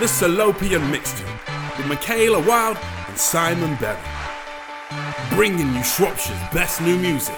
The Salopian Mixtape with Michaela Wild and Simon Berry. Bringing you Shropshire's best new music.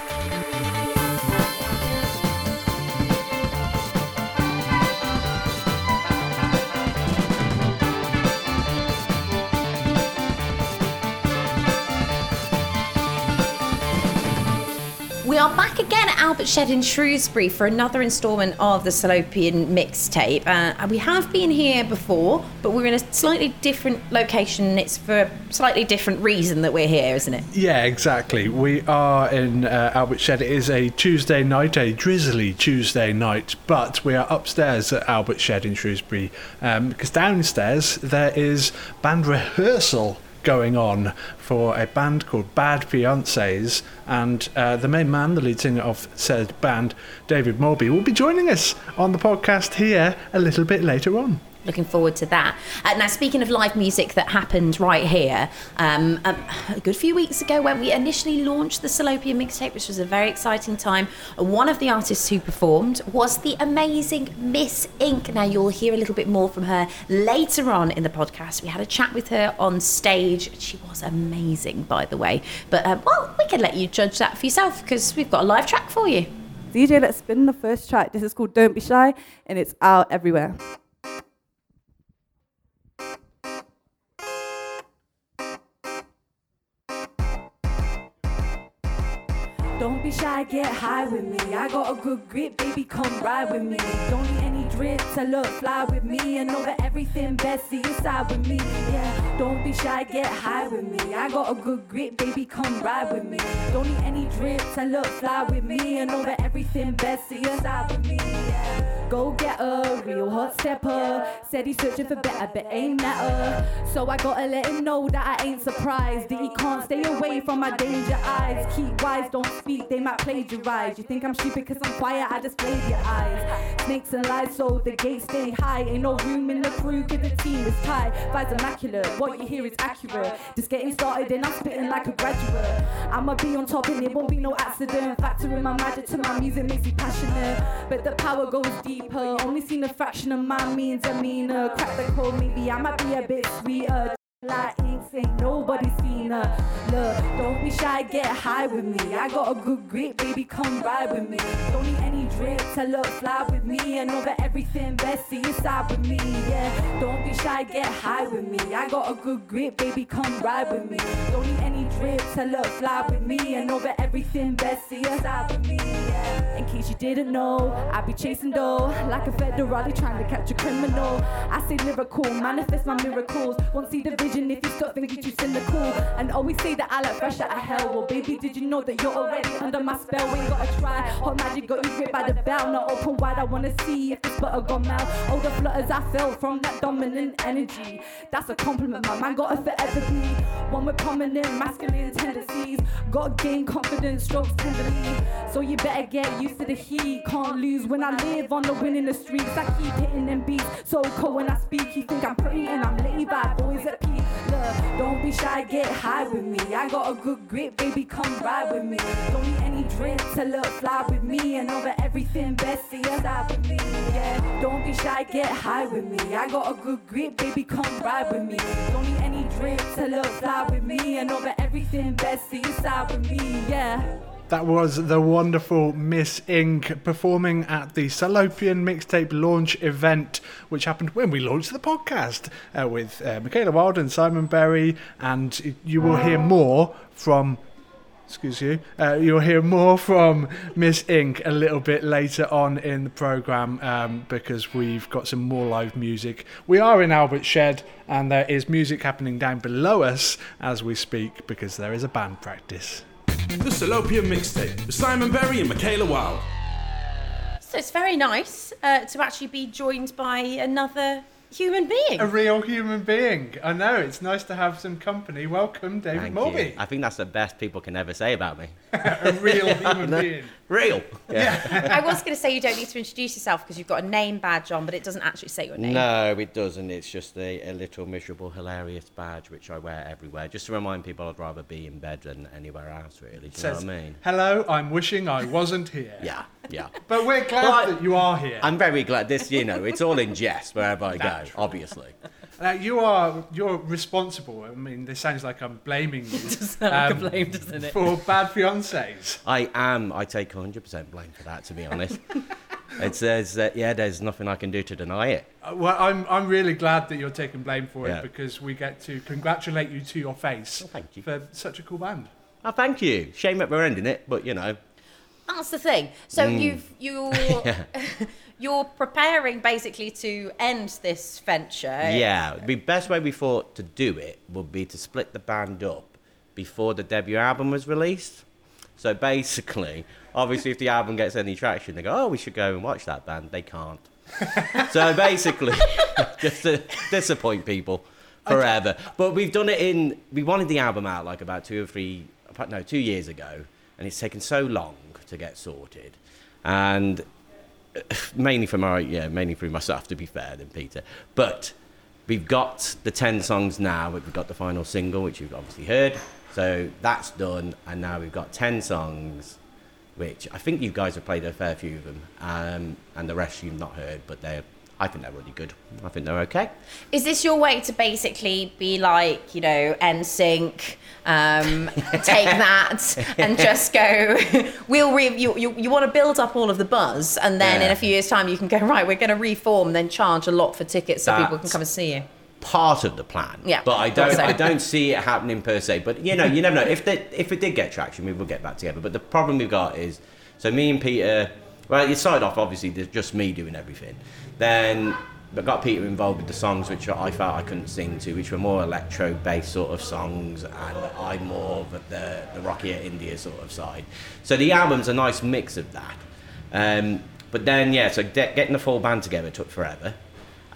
Albert Shed in Shrewsbury for another instalment of the Salopian mixtape. Uh, we have been here before, but we're in a slightly different location. It's for a slightly different reason that we're here, isn't it? Yeah, exactly. We are in uh, Albert Shed. It is a Tuesday night, a drizzly Tuesday night, but we are upstairs at Albert Shed in Shrewsbury um, because downstairs there is band rehearsal going on for a band called Bad Fiancés, and uh, the main man, the lead singer of said band, David Molby, will be joining us on the podcast here a little bit later on. Looking forward to that. Uh, now, speaking of live music that happened right here, um, um, a good few weeks ago when we initially launched the Salopia mixtape, which was a very exciting time, one of the artists who performed was the amazing Miss Ink. Now, you'll hear a little bit more from her later on in the podcast. We had a chat with her on stage. She was amazing, by the way. But, uh, well, we can let you judge that for yourself because we've got a live track for you. DJ, let's spin the first track. This is called Don't Be Shy, and it's out everywhere. Don't be shy, get high with me. I got a good grip, baby, come ride with me. Don't need any drip to look fly with me. And that everything best see inside with me. Yeah, don't be shy, get high with me. I got a good grip, baby, come ride with me. Don't need any drip to look fly with me. And know that everything best see inside with me. Yeah. Go get a real hot stepper. Said he's searching for better, but ain't matter. So I gotta let him know that I ain't surprised. That he can't stay away from my danger eyes. Keep wise, don't speak, they might plagiarize. You think I'm stupid because I'm quiet, I just played your eyes. Snakes and lies, so the gates stay high. Ain't no room in the crew, cause the team is tight. Vibes immaculate, what you hear is accurate. Just getting started and I'm spitting like a graduate. I'ma be on top and it won't be no accident. Factoring my magic to my music makes me passionate. But the power goes deeper. Only seen a fraction of my means, I mean demeanor. Crack the code, maybe I might be a bit sweeter. Like ain't nobody seen her. Look, don't be shy, get high with me. I got a good grip, baby, come ride with me. Don't need any drip to look fly with me. And over everything best see inside with me. Yeah, don't be shy, get high with me. I got a good grip, baby, come ride with me. Don't need any drip to look fly with me. And over everything best see inside with me. Yeah. In case you didn't know, I be chasing dough like a federale trying to catch a criminal. I say lyrical, manifest my miracles. Won't see the vision if you stop thinking you cynical. And always say that I like fresh out of hell. Well, baby, did you know that you're already under my spell? We gotta try. Hot magic got you gripped by the bell. Not open wide, I wanna see if this butter gone melt. All the flutters I felt from that dominant energy. That's a compliment, my man gotta forever be one with prominent masculine tendencies. Got gain confidence, strokes tenderly. So you better get used to the heat. Can't lose when I live on the winning the streets. I keep hitting them beats. So cold when I speak, you think I'm pretty and I'm laid back. Always at peace. Look, don't be shy, get high with me. I got a good grip, baby, come ride with me. Don't need any drip to look fly with me. And over everything best, see inside with me. Yeah, don't be shy, get high with me. I got a good grip, baby, come ride with me. Don't need any drip to look fly with me. And over everything best, see inside with me. Yeah. That was the wonderful Missink performing at the Salopian mixtape launch event, which happened when we launched the podcast uh, with uh, Michaela Wild and Simon Berry. And you will hear more from. Excuse you. Uh, you'll hear more from Missink a little bit later on in the program um, because we've got some more live music. We are in Albert Shed, and there is music happening down below us as we speak because there is a band practice. The Salopian Mixtape with Simon Berry and Michaela Wild. So it's very nice uh, to actually be joined by another human being. A real human being. I know, it's nice to have some company. Welcome, David Thank Molby. you. I think that's the best people can ever say about me. A real human being. Real. Yeah. I was going to say you don't need to introduce yourself because you've got a name badge on, but it doesn't actually say your name. No, it doesn't. It's just a, a little miserable, hilarious badge which I wear everywhere, just to remind people I'd rather be in bed than anywhere else. Really, do you Says, know what I mean? Hello, I'm wishing I wasn't here. Yeah. Yeah. But we're glad Well, I- that you are here. I'm very glad this, you know, it's all in jest wherever I go, Naturally. obviously. Uh, you are you're responsible. I mean, this sounds like I'm blaming you Sound like a um, blame, doesn't it? for bad fiancés. I am, I take 100% blame for that, to be honest. it says that, yeah, there's nothing I can do to deny it. Uh, well, I'm I'm really glad that you're taking blame for Yeah. it because we get to congratulate you to your face Oh, thank you. for such a cool band. Oh, thank you. Shame that we're ending it, but, you know, That's the thing. So Mm. you've you're you're preparing basically to end this venture. Yeah, the best way we thought to do it would be to split the band up before the debut album was released. So basically, obviously, if the album gets any traction, they go, "Oh, we should go and watch that band." They can't. so basically, just to disappoint people forever. But we've done it in. We wanted the album out like about two or three, about- no, two years ago, and it's taken so long to get sorted, and mainly from my yeah, mainly through myself to be fair than Peter. But we've got the ten songs now. We've got the final single, which you've obviously heard. So that's done, and now we've got ten songs, which I think you guys have played a fair few of them, um, and the rest you've not heard, but they're. I think they're really good. I think they're okay. Is this your way to basically be like, you know, NSYNC, um, take that and just go, we'll re- you, you, you want to build up all of the buzz and then in a few years' time you can go, right, we're going to reform, then charge a lot for tickets so people can come and see you. part of the plan. Yeah, But I don't so. I don't see it happening per se. But you know, you never know. If they, if it did get traction, we will get back together. But the problem we've got is so me and Peter well, you started off obviously there's just me doing everything. Then I got Peter involved with the songs which I felt I couldn't sing to, which were more electro based sort of songs, and I'm more of the the rockier indie sort of side. So the album's a nice mix of that. Um, but then yeah, so de- getting the full band together took forever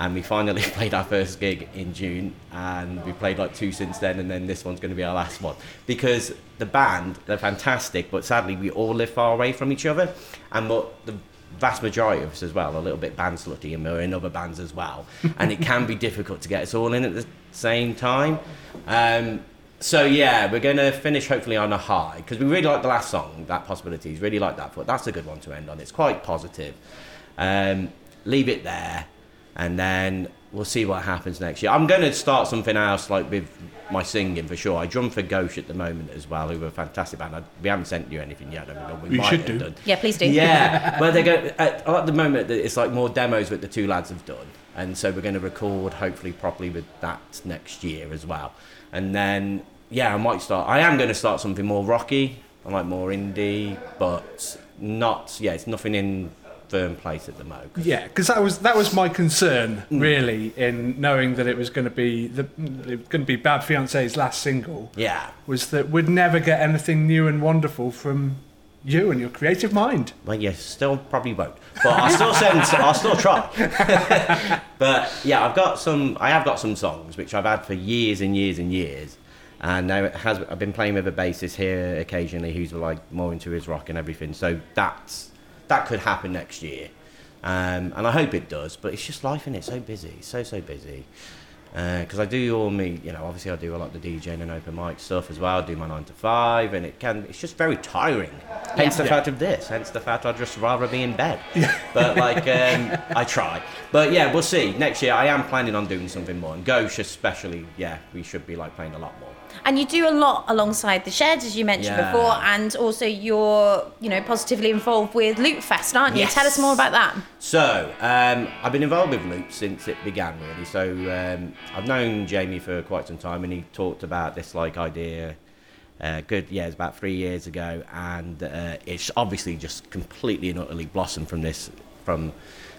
and we finally played our first gig in June, and we played like two since then, and then this one's going to be our last one because the band they're fantastic, but sadly we all live far away from each other, and what the vast majority of us as well a little bit band slutty, and we're in other bands as well, and it can be difficult to get us all in at the same time. Um, so yeah, we're going to finish hopefully on a high because we really like the last song, that possibilities, really like that. But that's a good one to end on. It's quite positive. Um, leave it there, and then we'll see what happens next year. I'm going to start something else like with my singing for sure. I drum for Ghosh at the moment as well, who are a fantastic band. I, we haven't sent you anything yet. I don't know. We You might should have do. Done. Yeah, please do. Yeah, well, they go at, at the moment. It's like more demos that the two lads have done, and so we're going to record hopefully properly with that next year as well. And then yeah, I might start. I am going to start something more rocky. I like more indie, but not. Yeah, it's nothing in firm place at the moment. Yeah, because that was that was my concern Mm. really in knowing that it was going to be the it going to be Bad Fiance's last single Yeah. was that we'd never get anything new and wonderful from you and your creative mind. Well, you still probably won't, but I'll still send. I'll still try. but yeah, I've got some. I have got some songs which I've had for years and years and years, and now it has. I've been playing with a bassist here occasionally who's like more into his rock and everything. So that's that could happen next year, um, and I hope it does. But it's just life in it. So busy, so so busy. Because I do all me, you know, obviously I do a lot of the DJing and open mic stuff as well. I do my nine to five, and it can, it's just very tiring. Hence the Yeah. fact of this. Hence the fact I'd just rather be in bed. But like, um, I try. But yeah, we'll see. Next year I am planning on doing something more, and Ghosh especially. Yeah, we should be like playing a lot more. And you do a lot alongside the sheds, as you mentioned Yeah. before, and also you're, you know, positively involved with Loop Fest, aren't you? Yes. Tell us more about that. So, um, I've been involved with Loop since it began, really. So, um, I've known Jamie for quite some time, and he talked about this like idea. Uh, good, yeah, it's about three years ago, and uh, it's obviously just completely and utterly blossomed from this from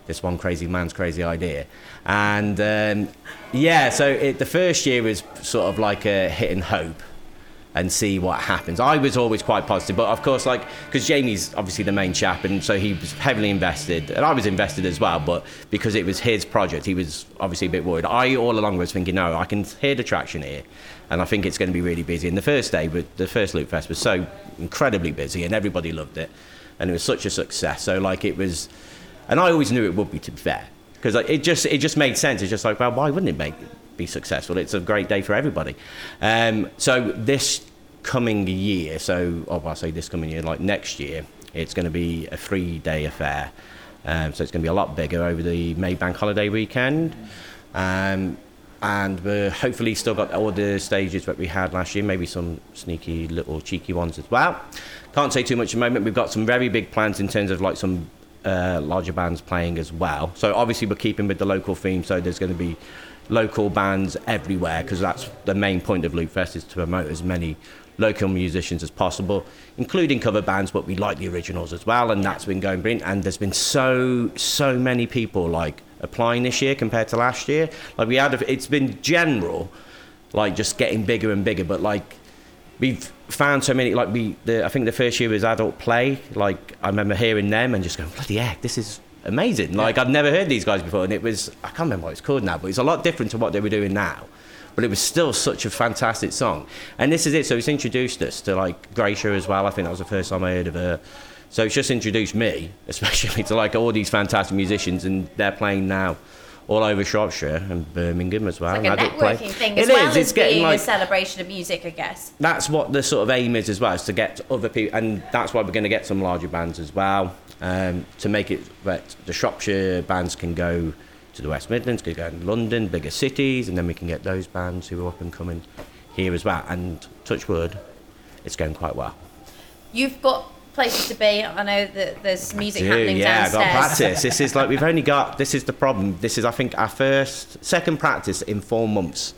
this one crazy man's crazy idea. And um, yeah, so it, the first year was sort of like a hit and hope and see what happens. I was always quite positive, but of course, like because Jamie's obviously the main chap, and so he was heavily invested, and I was invested as well. But because it was his project, he was obviously a bit worried. I all along was thinking, no, I can hear the traction here, and I think it's going to be really busy. And the first day, with the first Loop Fest was so incredibly busy, and everybody loved it, and it was such a success. So like it was, and I always knew it would be. To be fair, because it just it just made sense. It's just like, well, why wouldn't it make be successful? It's a great day for everybody. Um, so this coming year, so oh, I say this coming year, like next year, It's going to be a three-day affair, um, so it's going to be a lot bigger over the May Bank holiday weekend. Um, and we're hopefully still got all the stages that we had last year, maybe some sneaky little cheeky ones as well. Can't say too much at the moment. We've got some very big plans in terms of like some uh, larger bands playing as well. So obviously we're keeping with the local theme. So there's going to be local bands everywhere because that's the main point of Loop Fest is to promote as many local musicians as possible, including cover bands, but we like the originals as well, and that's been going brilliant. And there's been so so many people like applying this year compared to last year. Like we had, a, it's been general, like just getting bigger and bigger, but like we've found so many like we the, i think the first year was adult play like i remember hearing them and just going bloody heck this is amazing. Like i'd never heard these guys before and it was i can't remember what it's called now but it's a lot different to what they were doing now but it was still such a fantastic song. And this is it so it's introduced us to like Gracia as well i think that was the first time i heard of her. So it's just introduced me especially to like all these fantastic musicians and they're playing now all over Shropshire and Birmingham as well. It's Like a networking thing It as well is, as it's being like a celebration of music, I guess. that's what the sort of aim is as well, is to get other people, and that's why we're going to get some larger bands as well, um, to make it that the Shropshire bands can go to the West Midlands, can go to London, bigger cities, and then we can get those bands who are up and coming here as well. And touch wood, it's going quite well. You've got places to be. I know that there's music Do, happening yeah, I downstairs. got practice. This is like we've only got. This is the problem. This is I think our first, second practice in four months.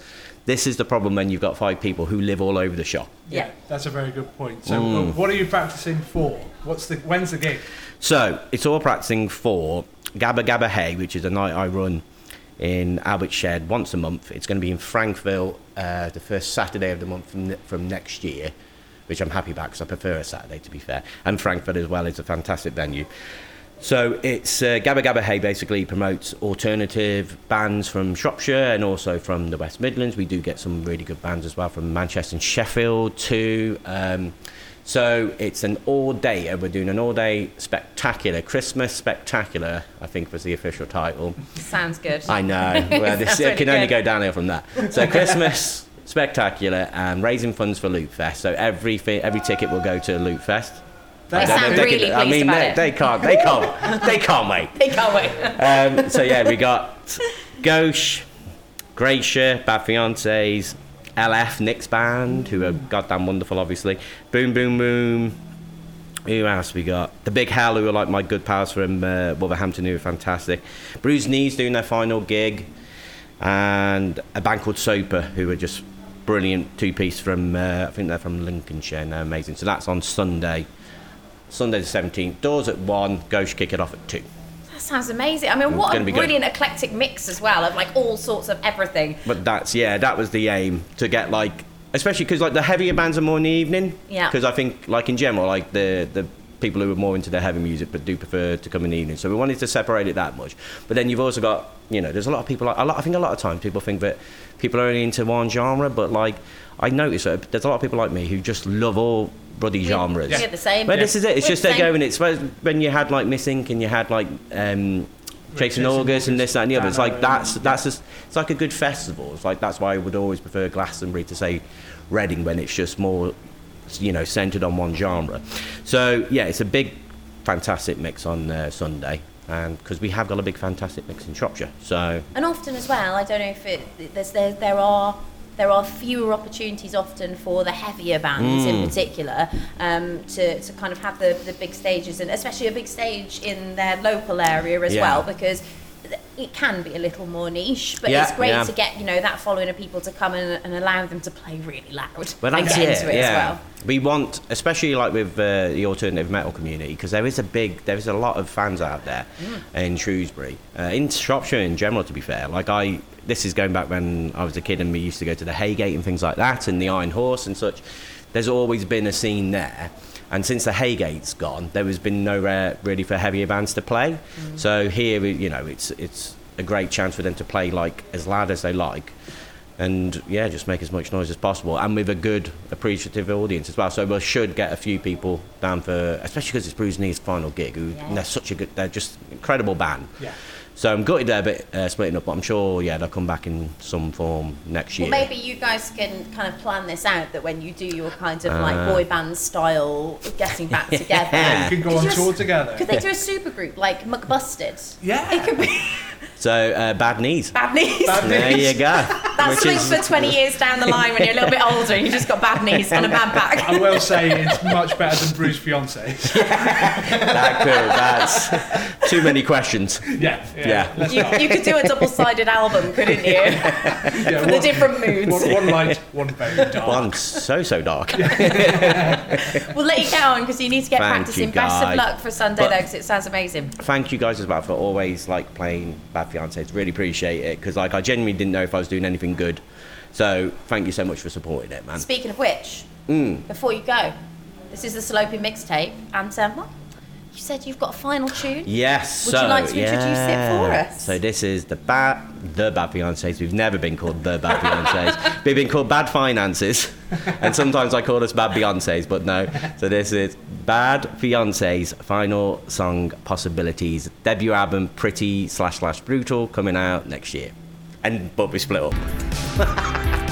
This is the problem when you've got five people who live all over the shop. Yeah. that's a very good point. So, Mm. uh, what are you practicing for? What's the when's the gig? So it's all practicing for Gabba Gabba Hey, which is a night I run in Albert Shed once a month. It's going to be in Frankwell uh, the first Saturday of the month from, from next year, which I'm happy about because I prefer a Saturday to be fair. And Frankfurt as well is a fantastic venue. So it's uh, Gabba Gabba Hey basically promotes alternative bands from Shropshire and also from the West Midlands. We do get some really good bands as well from Manchester and Sheffield too. Um, so it's an all day. We're doing an all day spectacular Christmas spectacular. I think was the official title. Sounds good. I know. Well, this, it can only go downhill from that. So Christmas spectacular and raising funds for Loop Fest. So every every ticket will go to Loop Fest. They sound really can- I mean, about they, it. they can't. They can't. they can't wait. They can't wait. Um, so yeah, we got Gauche, Gracia, Bad Fiancés, LF, Nick's band, who are goddamn wonderful, obviously. Boom, boom, boom. Who else we got? The Big Hell, who are like my good pals from uh, Wolverhampton, who are fantastic. Bruised Knees doing their final gig, and a band called Soper, who are just brilliant two piece from uh, I think they're from Lincolnshire, and they're amazing. So that's on Sunday, Sunday the seventeenth. Doors at one. Ghost kick it off at two. That sounds amazing. I mean, what a be good. brilliant eclectic mix as well of like all sorts of everything. But that's yeah, that was the aim to get like, especially because like the heavier bands are more in the evening. Yeah. Because I think like in general, like the the people who are more into their heavy music but do prefer to come in the evening. So we wanted to separate it that much. But then you've also got you know, there's a lot of people. Like, a lot, I think a lot of times people think that people are only into one genre, but like I notice that there's a lot of people like me who just love all bloody genres. We're the same. But this is it. It's We're just the they're same. going. It's when when you had like Missink and you had like um, Chasing Chasing August and this that and the other. It's like Dano, that's that's just it's like a good festival. It's like that's why I would always prefer Glastonbury to say Reading when it's just more you know centered on one genre. So yeah, it's a big fantastic mix on uh, Sunday. And because we have got a big fantastic mix in Shropshire, so And often as well, I don't know if it there's there, there are there are fewer opportunities often for the heavier bands Hmm. in particular um, to, to kind of have the, the big stages and especially a big stage in their local area as Yeah. well because it can be a little more niche but Yeah, it's great yeah. to get you know that following of people to come in and allow them to play really loud Well, and get it, into it yeah. as well We want, especially like with uh, the alternative metal community, because there is a big, there is a lot of fans out there Mm. in Shrewsbury, uh, in Shropshire in general. To be fair, like I, this is going back when I was a kid and we used to go to the Haygate and things like that, and the Iron Horse and such. There's always been a scene there. And since the Haygate's gone, there has been nowhere really for heavier bands to play. Mm. So here, you know, it's it's a great chance for them to play like as loud as they like, and yeah, just make as much noise as possible, and with a good appreciative audience as well. So we should get a few people down for, especially because it's Bruised Knees' final gig. Who Yeah. and they're such a good, they're just incredible band. Yeah. So I'm gutted they're a bit uh, splitting up, but I'm sure, yeah, they'll come back in some form next year. Well, maybe you guys can kind of plan this out that when you do your kind of Uh. like boy band style getting back together. Yeah, you can go Could on you tour just- together. Could they do a super group like McBusted? Yeah. It could be So uh, bad knees. bad knees. Bad There you go. That's something for 20 years down the line when you're a little bit older and you just got bad knees and a bad back. I will say it's much better than Bruce Fiance. that cool. That's too many questions. yeah, yeah. Yeah. You, you could do a double-sided album, couldn't you? Yeah, For the one- different moods. One, one light, one very dark. One so so dark. We'll let you get on because you need to get Thank practicing. Best of luck for Sunday But- though, because it sounds amazing. Thank you guys as well for always like playing Bad Fiancés. Really appreciate it because like I genuinely didn't know if I was doing anything good. So thank you so much for supporting it, man. Speaking of which, Mm. before you go, this is the Salopia mixtape, and um, well, you said you've got a final tune. Yes. Would so, you like to introduce it for us? So this is the bad, the bad fiancés. We've never been called the bad fiancés. We've been called bad finances, and sometimes I call us bad Beyonces, but no. So this is bad fiancés final song possibilities debut album, pretty slash slash brutal, coming out next year, and but we split up.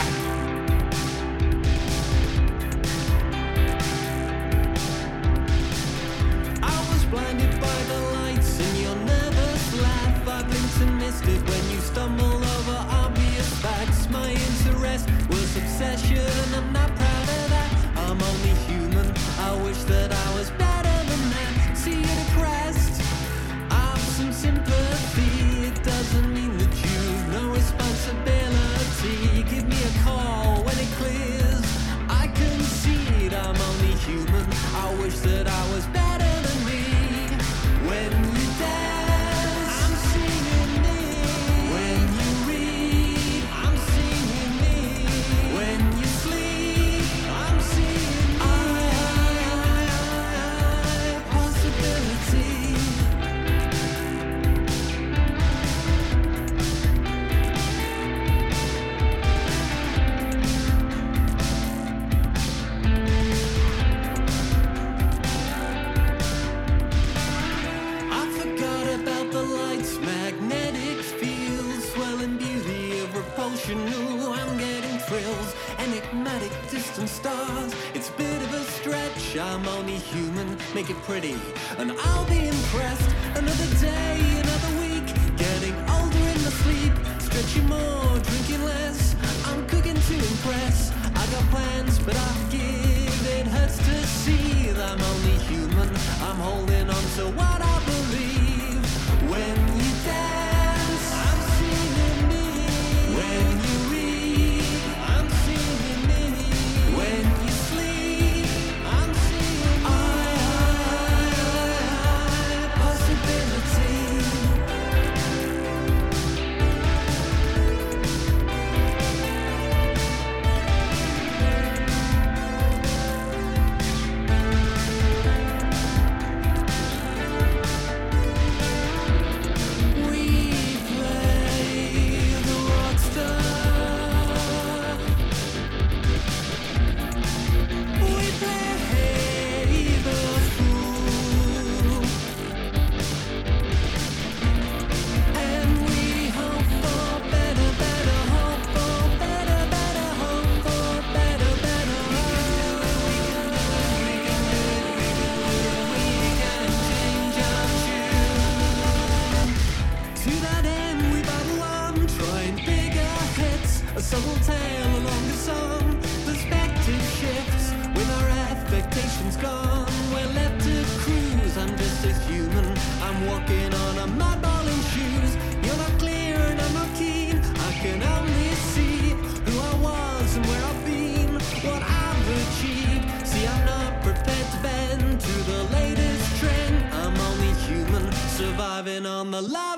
on the love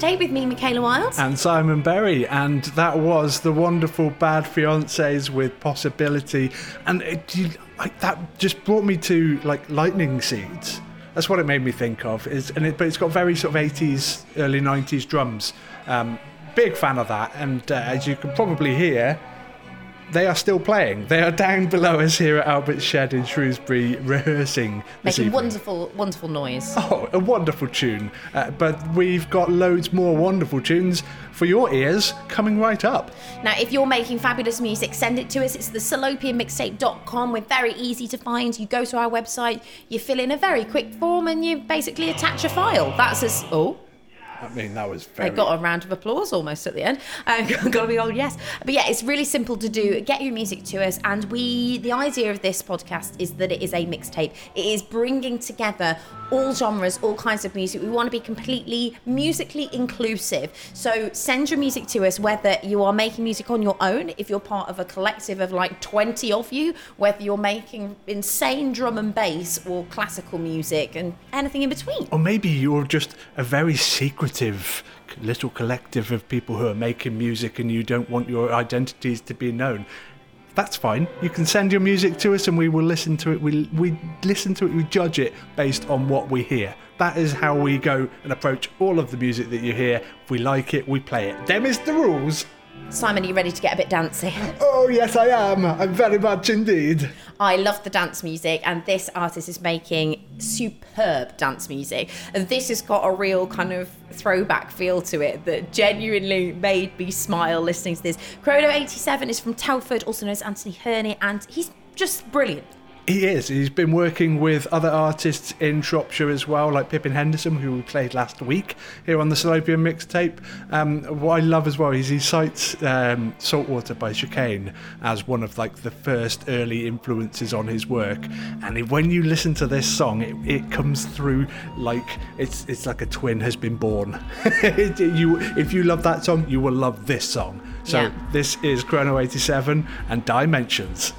With me, Michaela Wild. and Simon Berry, and that was the wonderful Bad Fiancés with Possibility, and it, you, that just brought me to like Lightning Seeds. That's what it made me think of. Is and it, but it's got very sort of 80s, early 90s drums. Um, big fan of that, and uh, as you can probably hear. They are still playing. They are down below us here at Albert's Shed in Shrewsbury, rehearsing. Making wonderful, wonderful noise. Oh, a wonderful tune. Uh, but we've got loads more wonderful tunes for your ears coming right up. Now, if you're making fabulous music, send it to us. It's the salopianmixtape.com. We're very easy to find. You go to our website, you fill in a very quick form, and you basically attach a file. That's as oh. I mean, that was I very. got a round of applause almost at the end. Uh, got to be all yes, but yeah, it's really simple to do. Get your music to us, and we. The idea of this podcast is that it is a mixtape. It is bringing together all genres, all kinds of music. We want to be completely musically inclusive. So send your music to us, whether you are making music on your own, if you're part of a collective of like 20 of you, whether you're making insane drum and bass or classical music and anything in between. Or maybe you're just a very secretive little collective of people who are making music and you don't want your identities to be known. That's fine. You can send your music to us and we will listen to it. We, we listen to it, we judge it based on what we hear. That is how we go and approach all of the music that you hear. If we like it, we play it. Them is the rules. Simon, are you ready to get a bit dancey? Oh, yes, I am. I'm very much indeed. I love the dance music, and this artist is making superb dance music. And this has got a real kind of throwback feel to it that genuinely made me smile listening to this. Chrono87 is from Telford, also known as Anthony Herney, and he's just brilliant. He is. He's been working with other artists in Shropshire as well, like Pippin Henderson, who we played last week here on the Salopian mixtape. Um, what I love as well is he cites um, Saltwater by Chicane as one of like the first early influences on his work. And when you listen to this song, it, it comes through like it's it's like a twin has been born. You, if you love that song, you will love this song. So Yeah. this is Chrono 87 and Dimensions.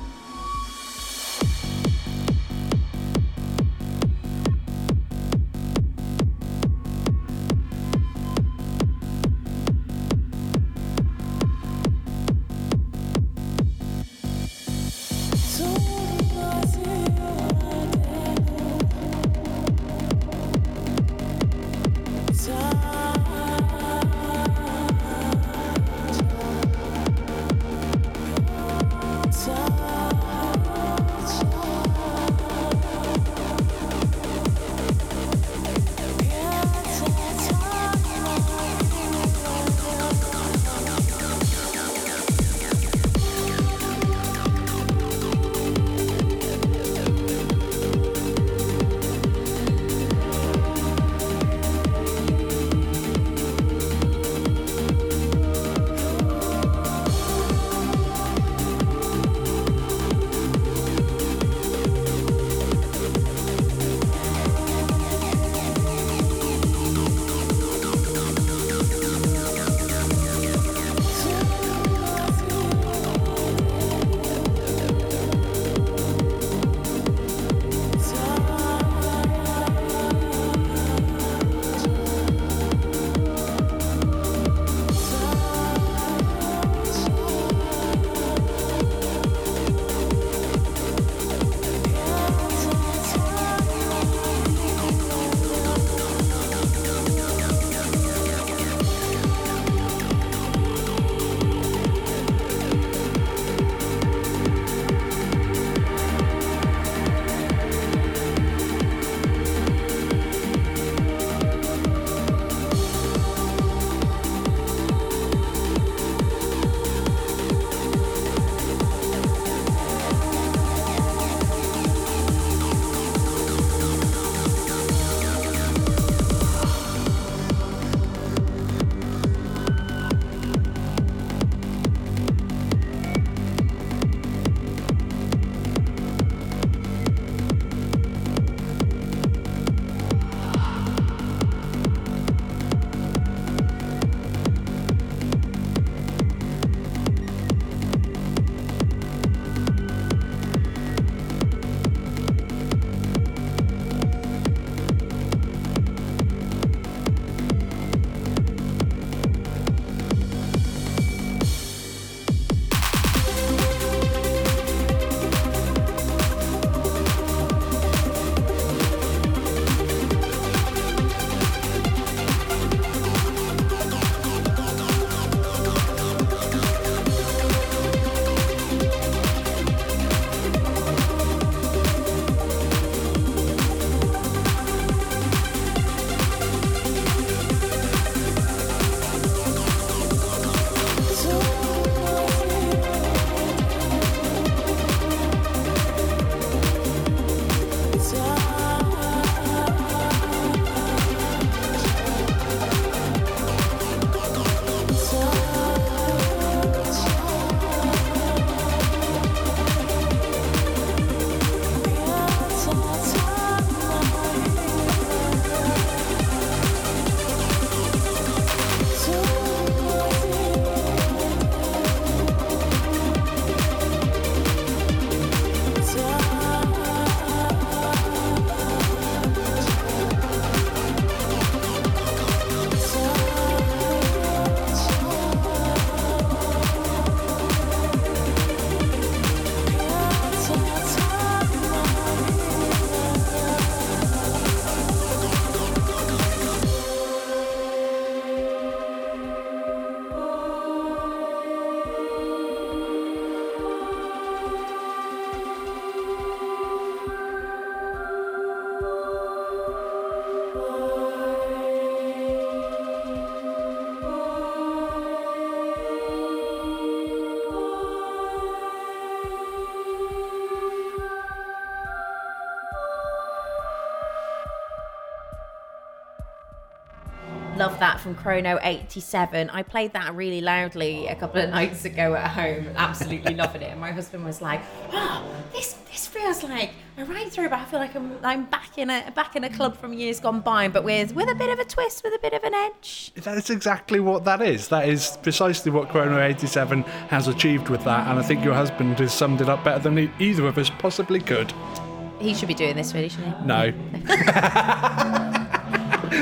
Love that from Chrono 87. I played that really loudly a couple of nights ago at home, absolutely loving it. And my husband was like, oh, this this feels like a ride through, but I feel like I'm I'm back in a back in a club from years gone by, but with with a bit of a twist, with a bit of an edge. That's exactly what that is. That is precisely what Chrono 87 has achieved with that, and I think your husband has summed it up better than either of us possibly could. He should be doing this really, shouldn't he? No.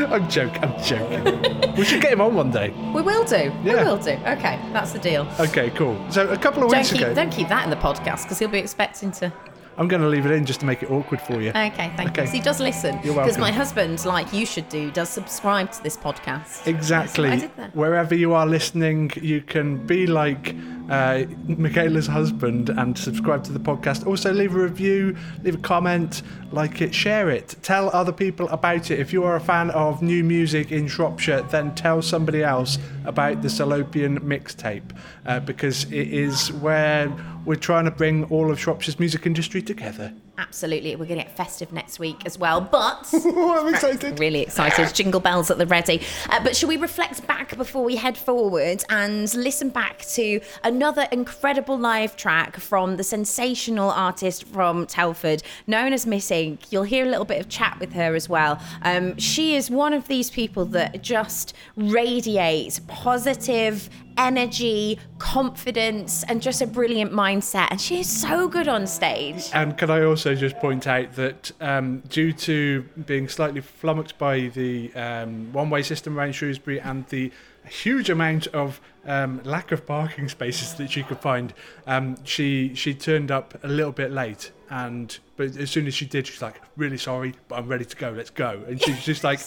I'm joking, I'm joking. We should get him on one day. We will do. We will do. Okay, that's the deal. Okay, cool. So a couple of Don't weeks keep ago, don't keep that in the podcast because he'll be expecting to. I'm going to leave it in just to make it awkward for you. Okay, thank Okay. you. he does listen. You're welcome. Because my husband, like you should do, does subscribe to this podcast. Exactly. I did that. Wherever you are listening, you can be like uh, Michaela's husband and subscribe to the podcast. Also, leave a review, leave a comment, like it, share it. Tell other people about it. If you are a fan of new music in Shropshire, then tell somebody else about the Salopian mixtape uh, because it is where we're trying to bring all of Shropshire's music industry together. Absolutely. We're going to get festive next week as well. But I'm excited. really excited. Jingle bells at the ready. Uh, but shall we reflect back before we head forward and listen back to another incredible live track from the sensational artist from Telford, known as Missink? You'll hear a little bit of chat with her as well. Um, she is one of these people that just radiates positive energy, confidence, and just a brilliant mindset. And she is so good on stage. And can I also just point out that um, due to being slightly flummoxed by the um, one-way system around Shrewsbury and the huge amount of um, lack of parking spaces that she could find, um, she she turned up a little bit late. And but as soon as she did, she's like, "Really sorry, but I'm ready to go. Let's go." And she's just like,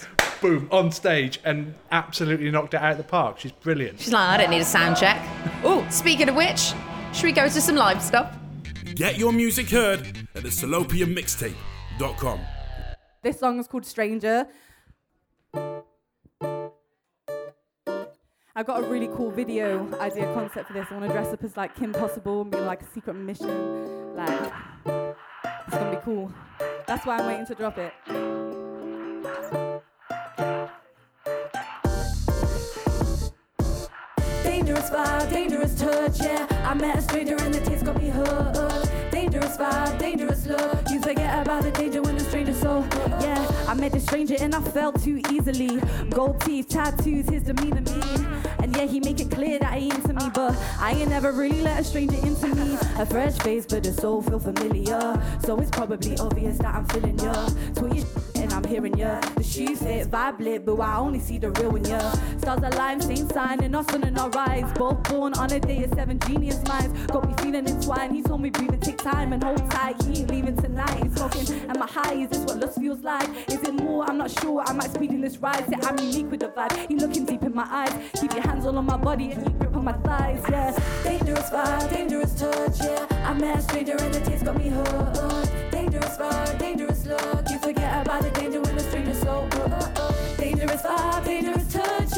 boom, on stage and absolutely knocked it out of the park. She's brilliant. She's like, I don't need a sound check. Oh, speaking of which, should we go to some live stuff? Get your music heard at the salopianmixtape.com. This song is called Stranger. I got a really cool video idea concept for this. I want to dress up as like Kim Possible and be like a secret mission. Like, it's gonna be cool. That's why I'm waiting to drop it. Dangerous vibe, dangerous touch, yeah. I met a stranger and the taste got me hooked. Dangerous vibe, dangerous look. You forget about the danger when the stranger so yeah. I met the stranger and I fell too easily. Gold teeth, tattoos, his demeanor mean. And yeah, he make it clear that he into me, but I ain't never really let a stranger into me. A fresh face, but the soul feel familiar. So it's probably obvious that I'm feeling ya. Tweet your and I'm hearing ya. The shoes fit, vibe lit, but I only see the real in ya. Stars align, same sign, and us and our rise. Both born on a day of seven genius minds. Got me feeling entwined. He told me breathe and take time and hold tight. He ain't leaving tonight. He's smoking, and my high is this what lust feels like? Is it more? I'm not sure. I might speed in this ride. Say I'm unique with the vibe. He looking deep in my eyes. Keep your hands all on my body and you grip on my thighs. Yeah, dangerous vibe, dangerous touch. Yeah, I met a stranger and the taste got me hooked. Dangerous vibe, dangerous look. You forget about the danger when the stranger's so Dangerous vibe, dangerous touch.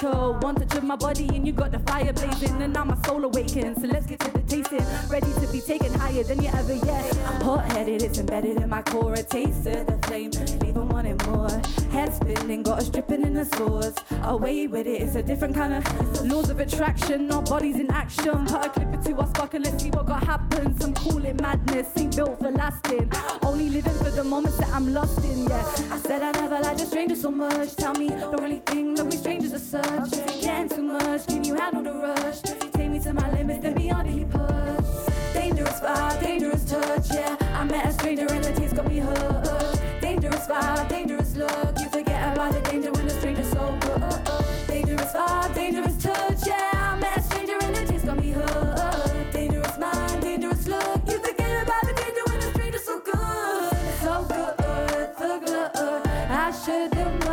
Forget about the the touch of my body and you got the fire blazing. And now my soul awakens, So let's get to the tasting. Ready to be taken higher than you ever yet. I'm hot headed, it's embedded in my core. A taste of the flame, leaving wanting more. Head spinning, got us dripping in the scores. Away with it, it's a different kind of laws of attraction. Our bodies in action. Put a clip into our spark and let's see what got happen. Some call it madness, ain't built for lasting. Only living for the moments that I'm lost in, yeah. I said I never liked a stranger so much. Tell me, don't really think that we strangers as such. If you too much, can you handle the rush? If you take me to my limits, then beyond you push. Dangerous vibe, dangerous touch, yeah. I met a stranger and the taste got me hurt. Dangerous vibe, dangerous look. You forget about the danger when a stranger's so good. Dangerous vibe, dangerous touch, yeah. I met a stranger and the taste got me hurt. Dangerous mind, dangerous look. You forget about the danger when a stranger's so good. So good, so good. I should've,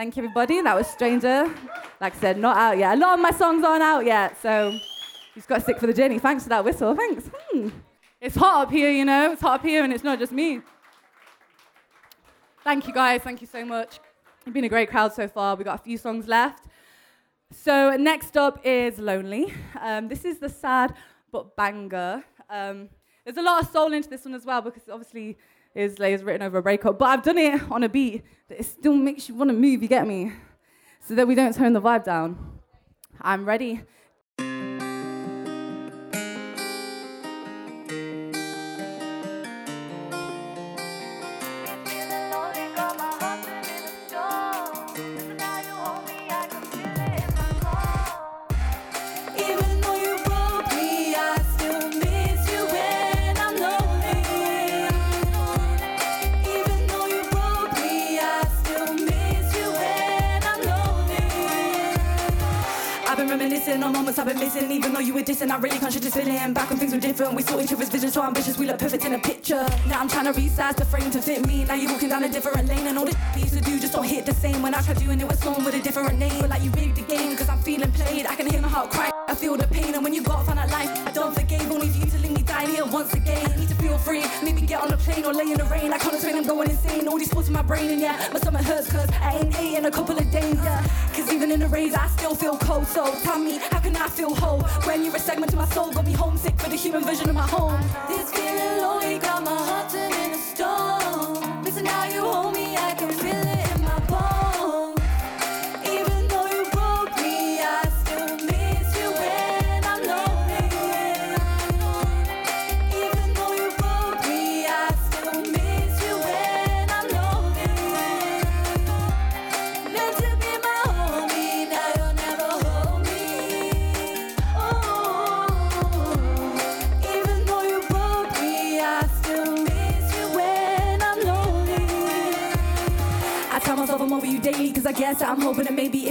Thank you, everybody. That was Stranger. Like I said, not out yet. A lot of my songs aren't out yet, so you just got to stick for the journey. Thanks for that whistle. Thanks. Hmm. It's hot up here, you know. It's hot up here, and it's not just me. Thank you, guys. Thank you so much. You've been a great crowd so far. We've got a few songs left. So next up is Lonely. Um, this is the sad but banger. Um, there's a lot of soul into this one as well because obviously is is written over a breakup, but I've done it on a beat that it still makes you want to move. You get me? So that we don't tone the vibe down. I'm ready. Really shit this feeling. Back when things were different, we saw each other's vision so ambitious, we look perfect in a picture. Now I'm trying to resize the frame to fit me. Now you're walking down a different lane, and all the used to do just don't hit the same. When I tried doing it with someone with a different name, but like you rigged the game, cause I'm feeling played. I can hear my heart cry. I feel the pain, and when you got found out life, I don't forgave only for you to leave me dying here once again. I need to feel free, maybe get on a plane or lay in the rain. I can't explain, I'm going insane. All these thoughts in my brain, and yeah, my stomach hurts cause I ain't ate in a couple of days, yeah. Cause even in the rays, I still feel cold. So tell me, how can I feel whole when you're a segment of my soul? Got me homesick for the human version of my home.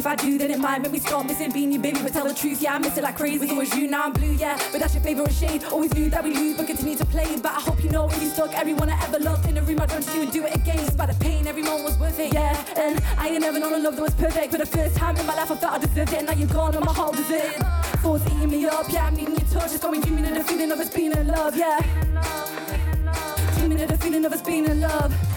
I do, then it might make me stop missing being you, baby. But tell the truth, yeah, I miss it like crazy. It was you, now I'm blue, yeah. But that's your favorite shade. Always knew that we lose, but continue to play. But I hope you know if you stuck everyone I ever loved in the room, I'd run to you and do it again. Despite the pain, every moment was worth it, yeah. And I ain't never known a love that was perfect. For the first time in my life, I thought I deserved it. And now you're gone, and my heart deserted. Thoughts eating me up, yeah. I'm needing your touch. It's got me dreaming of the feeling of us being in love, yeah. Dreaming of the feeling of us being in love.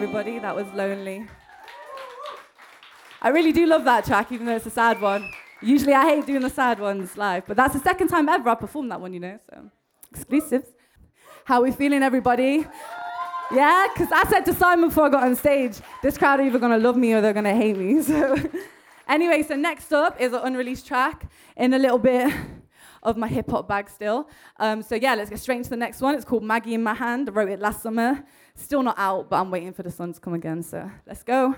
Everybody. That was lonely. I really do love that track, even though it's a sad one. Usually I hate doing the sad ones live, but that's the second time ever I performed that one, you know, so exclusives. How we feeling, everybody? Yeah, because I said to Simon before I got on stage, this crowd are either gonna love me or they're gonna hate me. So, anyway, so next up is an unreleased track in a little bit of my hip hop bag still. Um, so yeah, let's get straight into the next one. It's called Maggie in My Hand. I wrote it last summer. Still not out, but I'm waiting for the sun to come again. So let's go.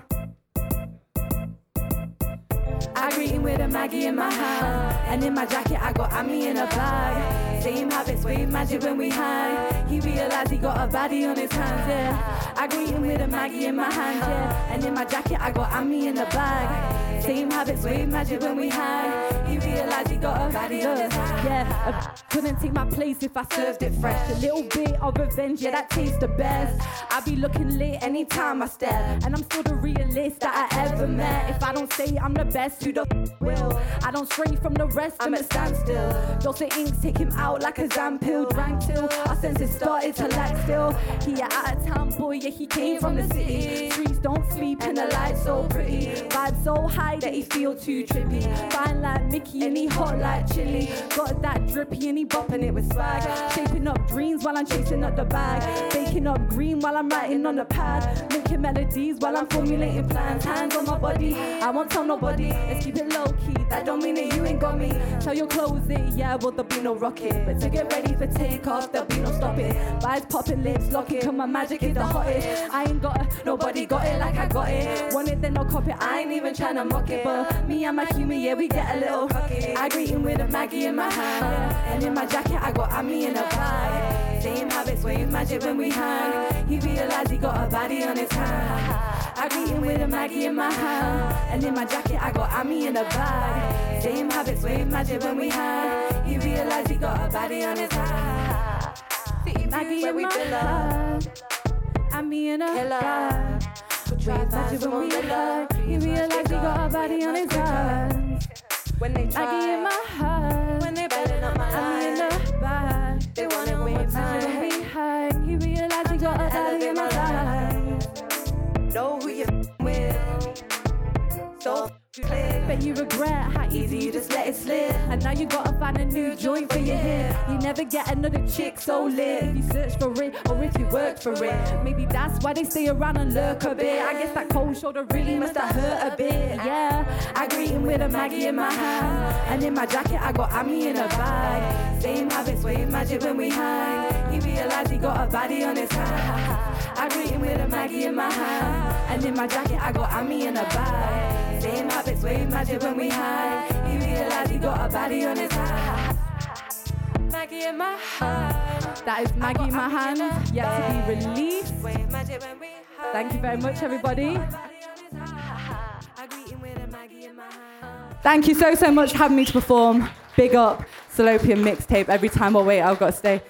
I greet him with a Maggie in my hand. And in my jacket, I got Ami in a bag. Same habits, wave magic when we hang. He realized he got a baddie on his hands, yeah. I greet him with a Maggie in my hand, yeah. And in my jacket, I got Ami in a bag. Same habits, wave magic when we hang. He realized he got a baddie on yeah. I couldn't take my place if I served it fresh. A little bit of revenge, yeah, that tastes the best. I be looking lit anytime I step. And I'm still the realest that I ever met. If I don't say I'm the best, who the f- will? I don't stray from the rest, I'm at standstill. Dose of inks take him out like a Zam pill. Drank till our senses started to lack still. He a out of town boy, yeah, he came from the city. Streets don't sleep and the lights so pretty. Vibe so high that he feel too trippy. Fine like Mickey and he hot like chili. Got that drippy and he bopping it with swag. Shaping up dreams while I'm chasing up the bag. Baking up green while I'm writing on the pad. Making melodies while I'm formulating plans. Hands on my body, I won't tell nobody. Let's keep it low key. That don't mean that you ain't got me. Tell your clothes it, yeah, well there'll be no rocket. But to get ready for takeoff, there'll be no stopping. Vibes popping, lips locking. Cause my magic is the hottest. I ain't got it, nobody got it like I got it. Want it, then no copy. I ain't even trying to mock it. But me and my human, yeah, we get a little cocky. I greet him with a Maggie in my hand. And in my jacket, I got Ami in a bag. Same habits, wave magic when we hang. He realized he got a body on his hand. I greet him with a Maggie in my hand. And in my jacket, I got Ami in a bag. Same habits, wave magic when we hang. He realized he got a body on his hand. Maggie in my hand. Ami in a bag. Wave magic when we hang. He realized he got a body on his hand. When they Maggie in try, my heart. when they betting on my Ami in life, a bag. they want it one more Wave magic when we hang. He realized he got a body on his hand. Know who you with. So Bet you regret how easy you just let it slip. And now you gotta find a new joint for your hip. You never get another chick so lit. You search for it or if you work for it. Maybe that's why they stay around and lurk a bit. I guess that cold shoulder really must have hurt a bit. Yeah, I greet him with a Maggie in my hand. And in my jacket, I got Ami in a bag. Same habits, wave magic when we hang. He realized he got a body on his hand. I greet him with a Maggie in my hand. And in my jacket, I got Ami in a bag. Same habits, wave magic when we hang. He realized he got a body on his hand. Maggie in my hand. That is Maggie in my hand, yet to be released. Wave magic when we hang. Thank you very much, everybody. Body on his hand. I greet him with a Maggie in my hand. Thank you so, so much for having me to perform. Big up Salopian mixtape. Every time I wait, I've got to stay.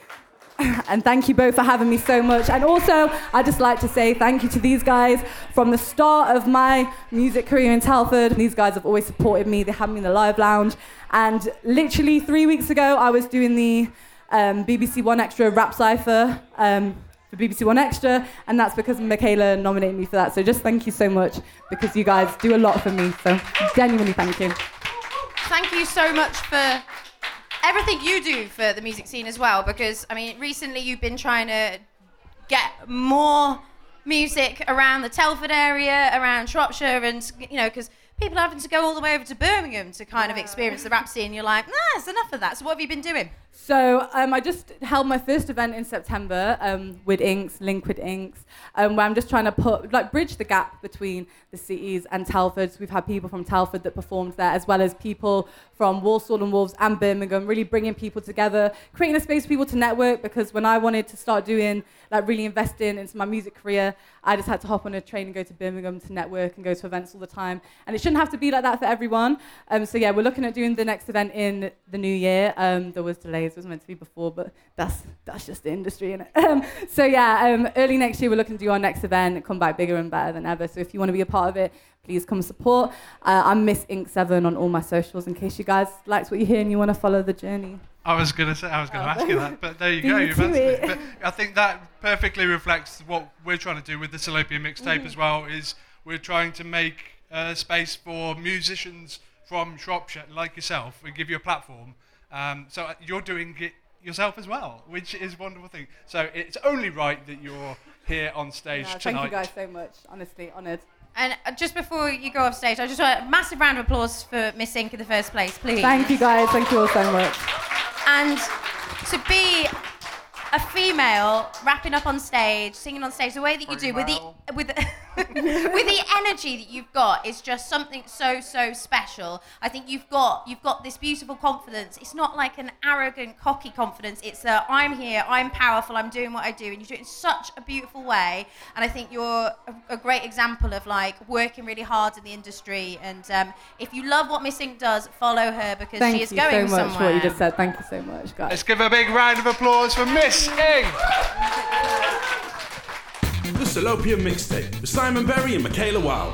And thank you both for having me so much. And also, I'd just like to say thank you to these guys from the start of my music career in Telford. These guys have always supported me. They had me in the live lounge. And literally three weeks ago, I was doing the um, BBC 1Xtra rap cipher um, for BBC 1Xtra, and that's because Michaela nominated me for that. So just thank you so much because you guys do a lot for me. So genuinely thank you. Thank you so much for everything you do for the music scene as well. Because I mean, recently you've been trying to get more music around the Telford area, around Shropshire, and you know, because people are having to go all the way over to Birmingham to kind of experience the rap scene. You're like, nah, it's enough of that. So what have you been doing? So um, I just held my first event in September um, with Inks, Liquid Inks, um, where I'm just trying to put like bridge the gap between the cities and Telford. So we've had people from Telford that performed there, as well as people from Walsall and Wolves and Birmingham, really bringing people together, creating a space for people to network. Because when I wanted to start doing like really investing into my music career, I just had to hop on a train and go to Birmingham to network and go to events all the time. And it shouldn't have to be like that for everyone. Um, so yeah, we're looking at doing the next event in the new year. Um, there was it was meant to be before, but that's that's just the industry, innit? Um, so yeah, um, early next year we're looking to do our next event, come back bigger and better than ever. So if you want to be a part of it, please come support. Uh, I'm Missink Seven on all my socials in case you guys liked what you hear and you want to follow the journey. I was going to say, I was going to ask you that, but there you go. You've answered it. But I think that perfectly reflects what we're trying to do with the Salopian mixtape Mm-hmm. as well. Is we're trying to make uh, space for musicians from Shropshire like yourself and give you a platform. Um, so uh, you're doing it yourself as well, which is a wonderful thing. So it's only right that you're here on stage Yeah, tonight. thank you guys so much. Honestly, honoured. And uh, just before you go off stage, I just want a massive round of applause for Missink in the first place, please. Thank you guys. Thank you all so much. And to be a female rapping up on stage, singing on stage, the way that you do with the with the, with the energy that you've got is just something so so special. I think you've got you've got this beautiful confidence. It's not like an arrogant, cocky confidence. It's a I'm here, I'm powerful, I'm doing what I do, and you do it in such a beautiful way. And I think you're a, a great example of like working really hard in the industry. And um, if you love what Missink does, follow her because Thank she is going somewhere. Thank you going so much somewhere. for what you just said. Thank you so much, guys. Let's give a big round of applause for Missink. The Salopian Mixtape with Simon Berry and Michaela Wild.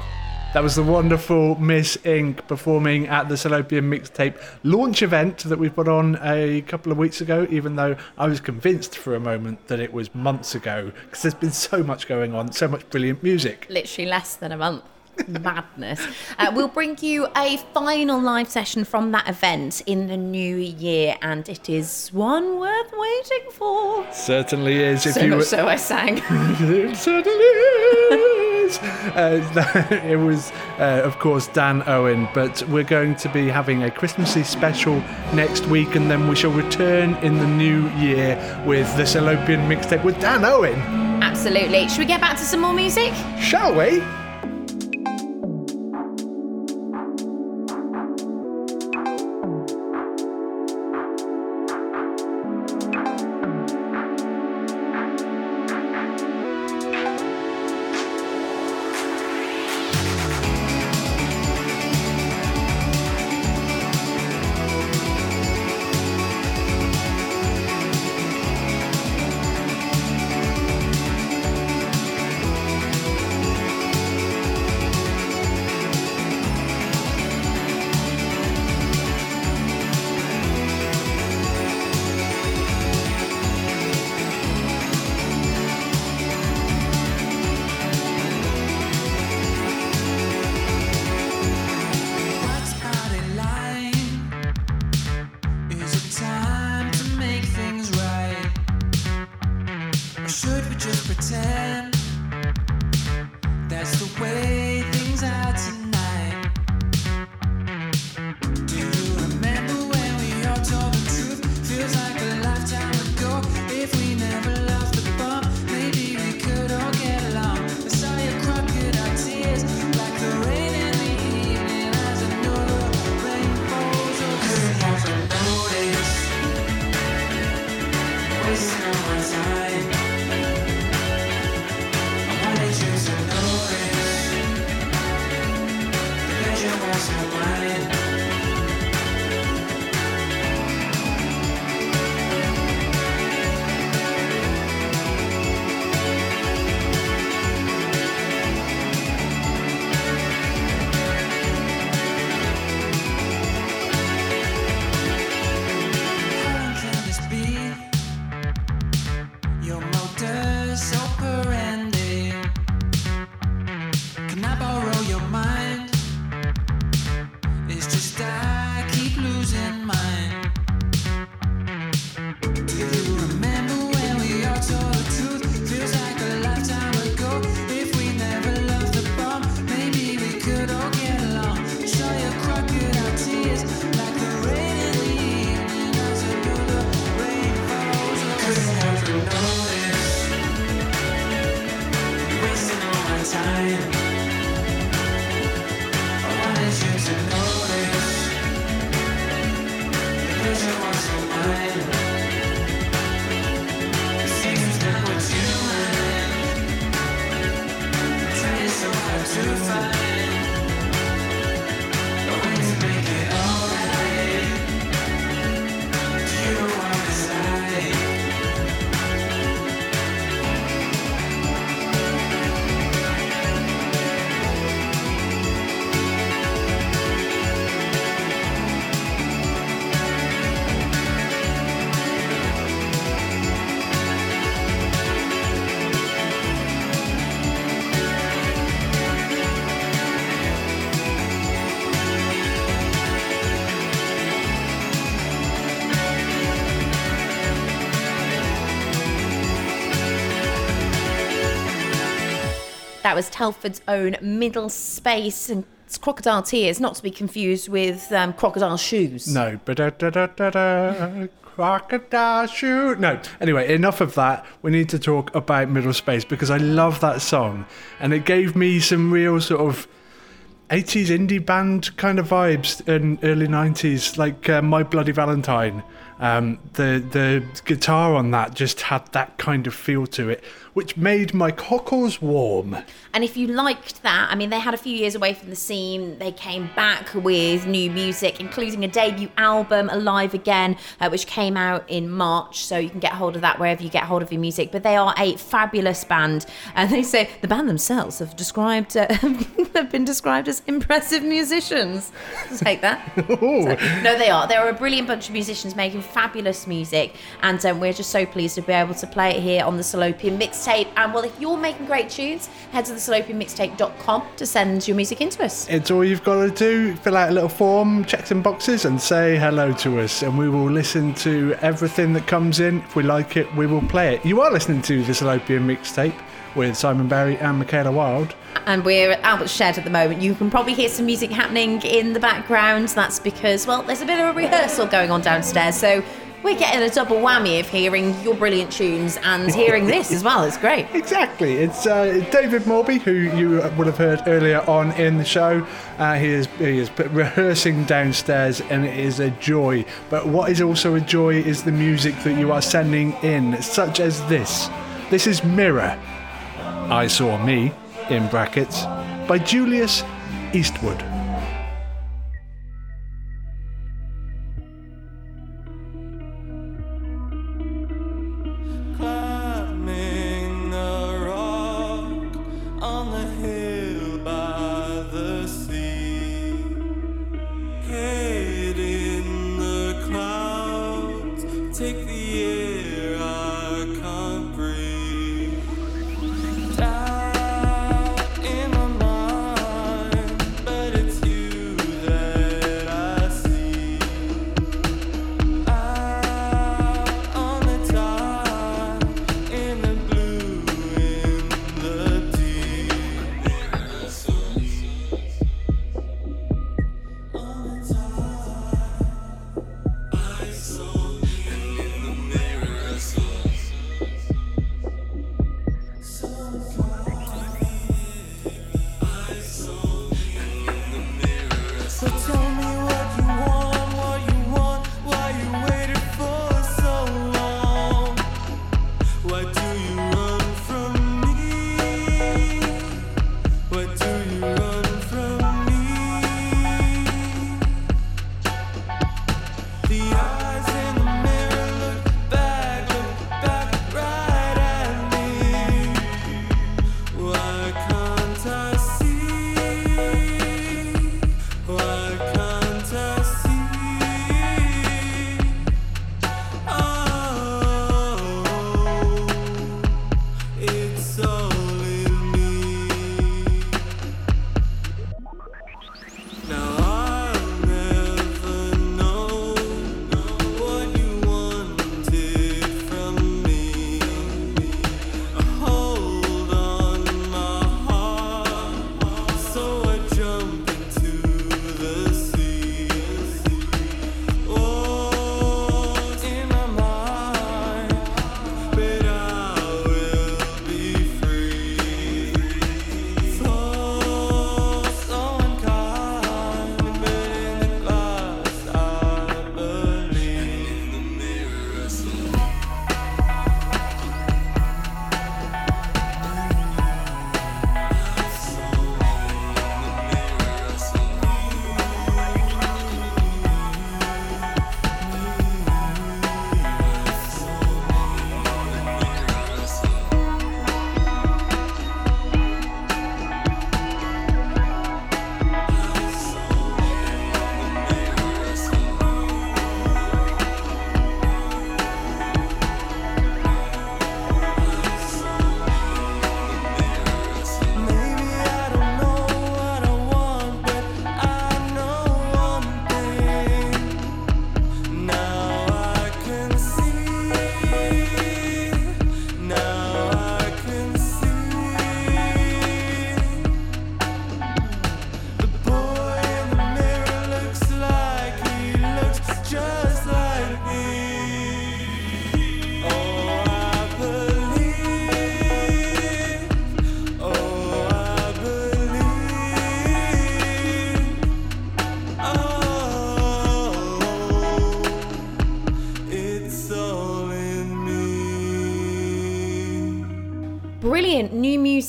That was the wonderful Missink performing at the Salopian Mixtape launch event that we put on a couple of weeks ago, even though I was convinced for a moment that it was months ago, because there's been so much going on, so much brilliant music. literally less than a month. Madness. Uh, we'll bring you a final live session from that event in the new year, and it is one worth waiting for. Certainly is. If So you much were- so I sang. it certainly is. Uh, it was, uh, of course, Dan Owen, but we're going to be having a Christmassy special next week, and then we shall return in the new year with the Salopian Mixtape with Dan Owen. Absolutely. Should we get back to some more music? Shall we? That was Telford's own Middle Space and it's Crocodile Tears, not to be confused with um, Crocodile Shoes. No, but da da da da da. Crocodile shoe. No. Anyway, enough of that. We need to talk about Middle Space because I love that song, and it gave me some real sort of 80s indie band kind of vibes in early 90s, like uh, My Bloody Valentine. Um, the the guitar on that just had that kind of feel to it, which made my cockles warm. And if you liked that, I mean, they had a few years away from the scene. They came back with new music, including a debut album, Alive Again, uh, which came out in March. So you can get hold of that wherever you get hold of your music. But they are a fabulous band, and they say the band themselves have described uh, have been described as impressive musicians. Take that. So- no, they are. They're a brilliant bunch of musicians making fabulous music, and um, we're just so pleased to be able to play it here on the Salopian mixtape. And well, if you're making great tunes, head to the salopianmixtape.com to send your music into us. It's all you've got to do. Fill out a little form, check some boxes, and say hello to us. And we will listen to everything that comes in. If we like it, we will play it. You are listening to the Salopian mixtape with Simon Berry and Michaela Wild. And we're at Albert Shed at the moment. You can probably hear some music happening in the background. That's because, well, there's a bit of a rehearsal going on downstairs. So we're getting a double whammy of hearing your brilliant tunes and hearing this as well. It's great. Exactly. It's uh, David Molby, who you would have heard earlier on in the show. Uh, he is he is rehearsing downstairs, and it is a joy. But what is also a joy is the music that you are sending in, such as this. This is Mirror. I saw me in brackets by Julius Eastwood.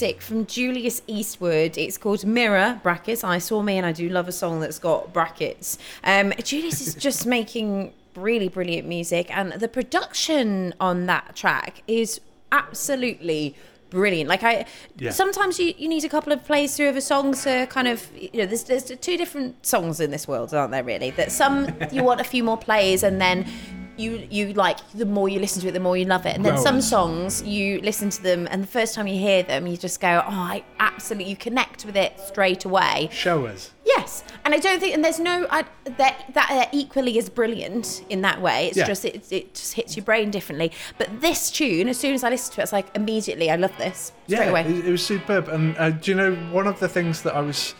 Music from Julius Eastwood. It's called Mirror brackets. I saw me, and I do love a song that's got brackets. Um, Julius is just making really brilliant music, and the production on that track is absolutely brilliant. Like I, Yeah. sometimes you, you need a couple of plays through of a song to kind of you know there's there's two different songs in this world, aren't there? Really, that some you want a few more plays, and then. You, you like the more you listen to it, the more you love it, and then some songs you listen to them, and the first time you hear them, you just go, "Oh, I absolutely!" You connect with it straight away. Showers. Yes, and I don't think, and there's no I, that that uh, equally is brilliant in that way. It's Yeah. just it, it just hits your brain differently. But this tune, as soon as I listen to it, it's like immediately I love this straight yeah, away. It, it was superb. And uh, do you know one of the things that I was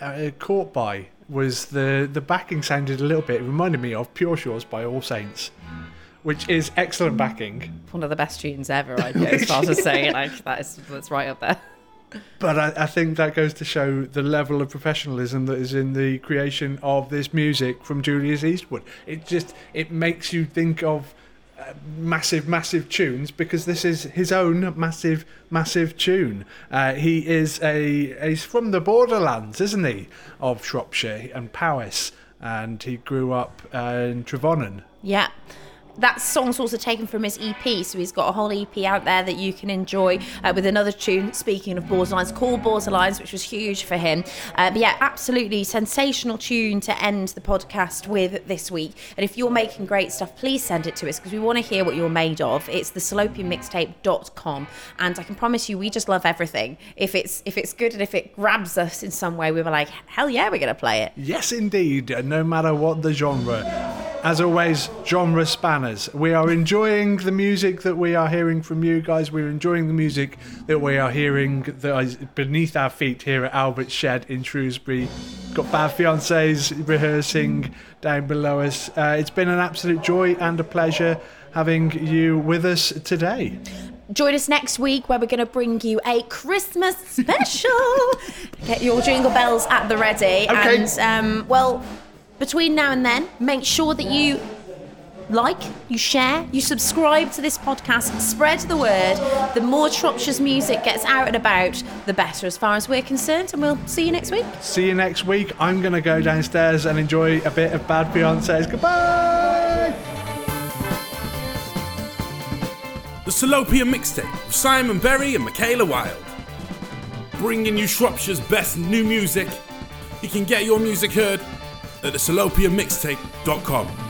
uh, caught by was the the backing sounded a little bit. It reminded me of Pure Shores by All Saints, which is excellent backing. One of the best tunes ever. I'd go as far as saying like that is that's right up there. But I, I think that goes to show the level of professionalism that is in the creation of this music from Julius Eastwood. It just it makes you think of uh, massive, massive tunes because this is his own massive, massive tune. Uh, he is a he's from the borderlands, isn't he, of Shropshire and Powys, and he grew up uh, in Trefonen. Yeah. That song's also taken from his EP, so he's got a whole EP out there that you can enjoy uh, with another tune. Speaking of Borderlines, called Borderlines, which was huge for him. Uh, but yeah, absolutely sensational tune to end the podcast with this week. And if you're making great stuff, please send it to us because we want to hear what you're made of. It's the salopianmixtape.com, and I can promise you, we just love everything. If it's if it's good and if it grabs us in some way, we were like, hell yeah, we're gonna play it. Yes, indeed, no matter what the genre. As always, genre spanners. We are enjoying the music that we are hearing from you guys. We're enjoying the music that we are hearing that is beneath our feet here at Albert's Shed in Shrewsbury. Got Bad Fiancés rehearsing down below us. Uh, it's been an absolute joy and a pleasure having you with us today. Join us next week where we're going to bring you a Christmas special. Get your jingle bells at the ready. Okay. And, um, well, between now and then, make sure that you like, you share, you subscribe to this podcast, spread the word. The more Shropshire's music gets out and about, the better as far as we're concerned. And we'll see you next week. See you next week. I'm going to go downstairs and enjoy a bit of Bad Fiancés. Goodbye! The Salopian Mixtape with Simon Berry and Michaela Wild. Bringing you Shropshire's best new music. You can get your music heard at the salopianmixtape.com.